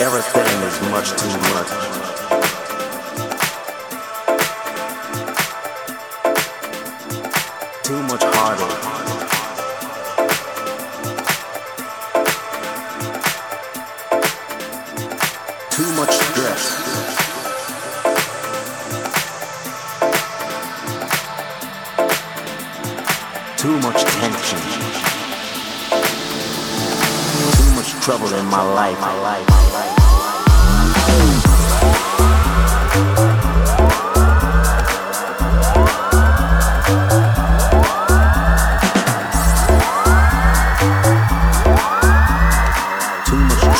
Everything is much too much. Too much harder. Too much stress. Too much tension. Too much trouble in my life.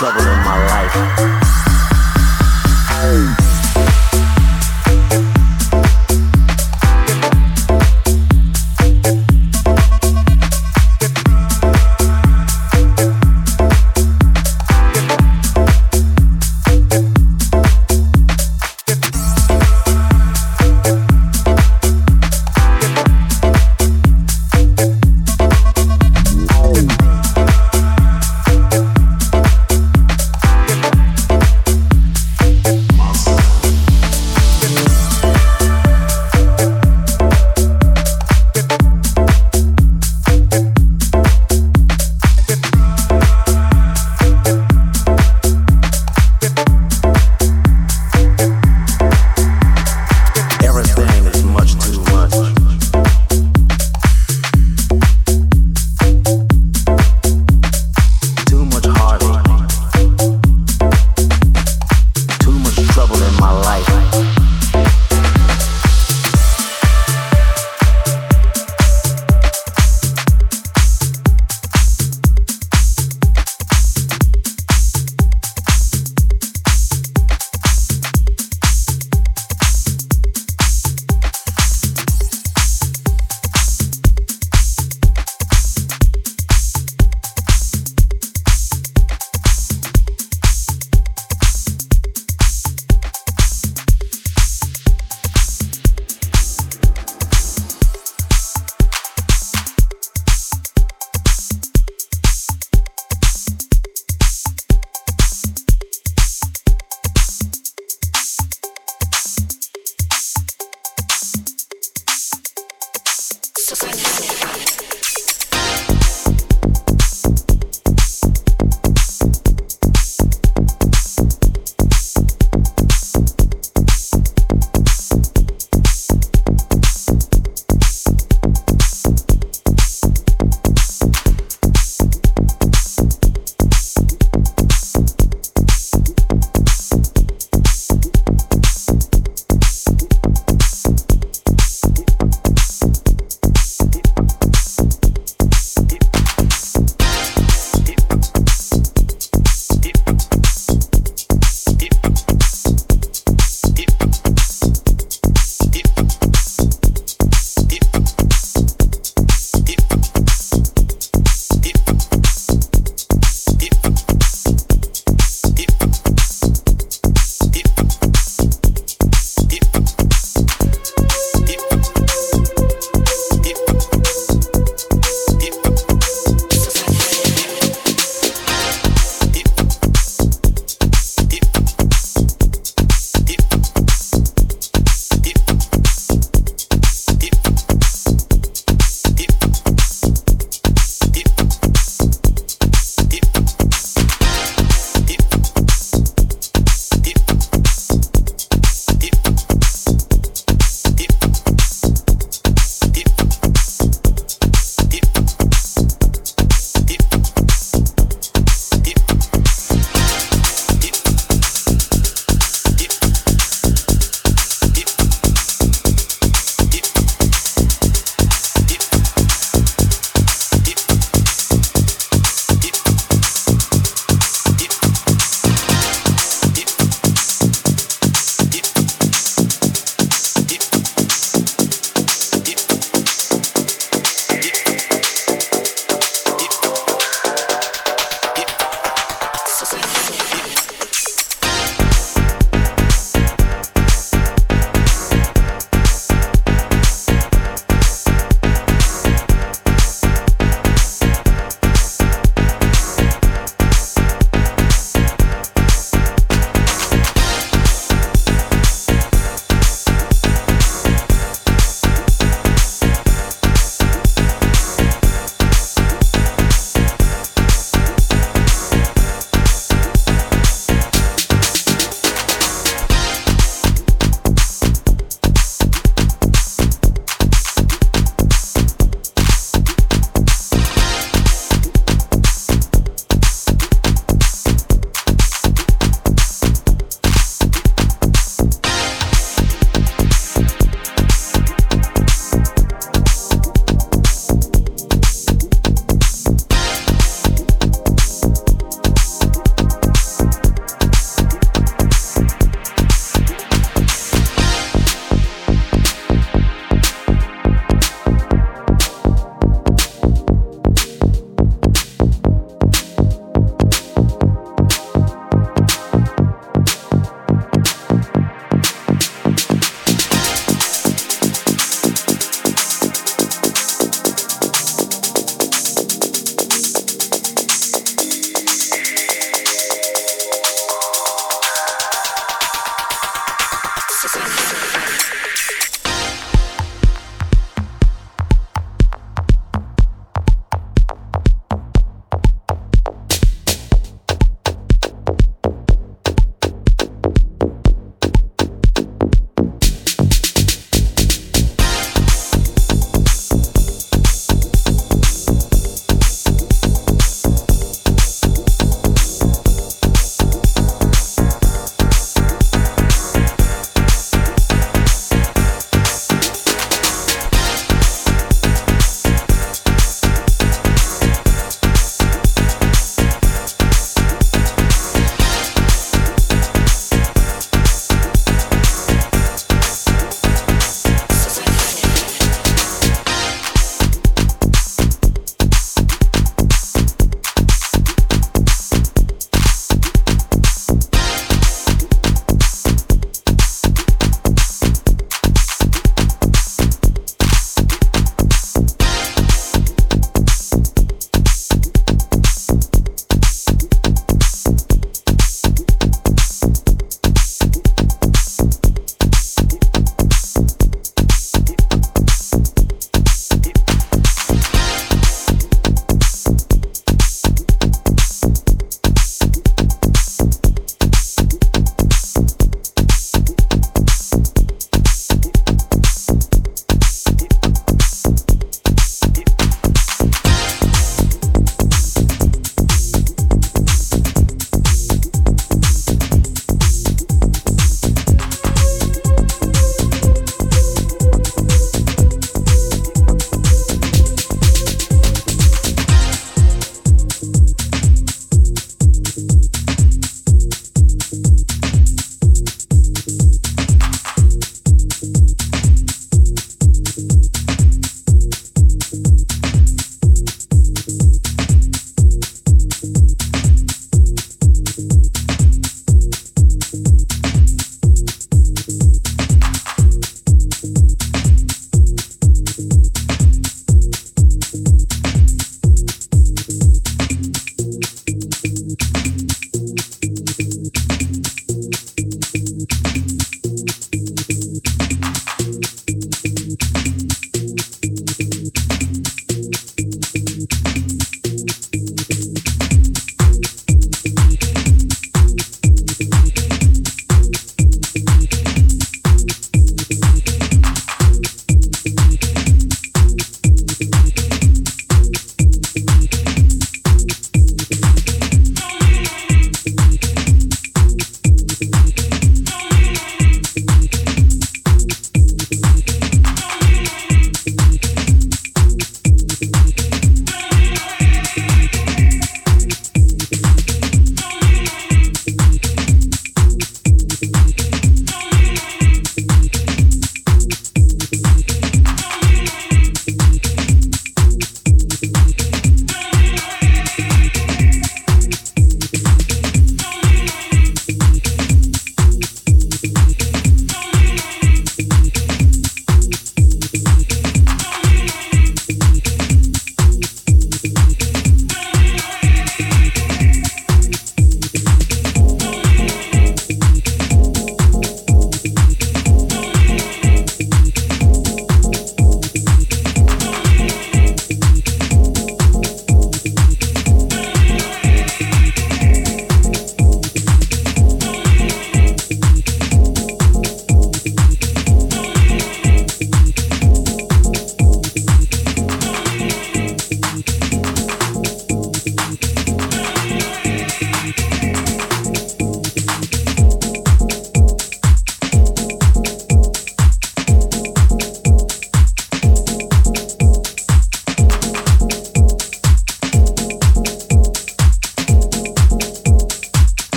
trouble in my life. Music.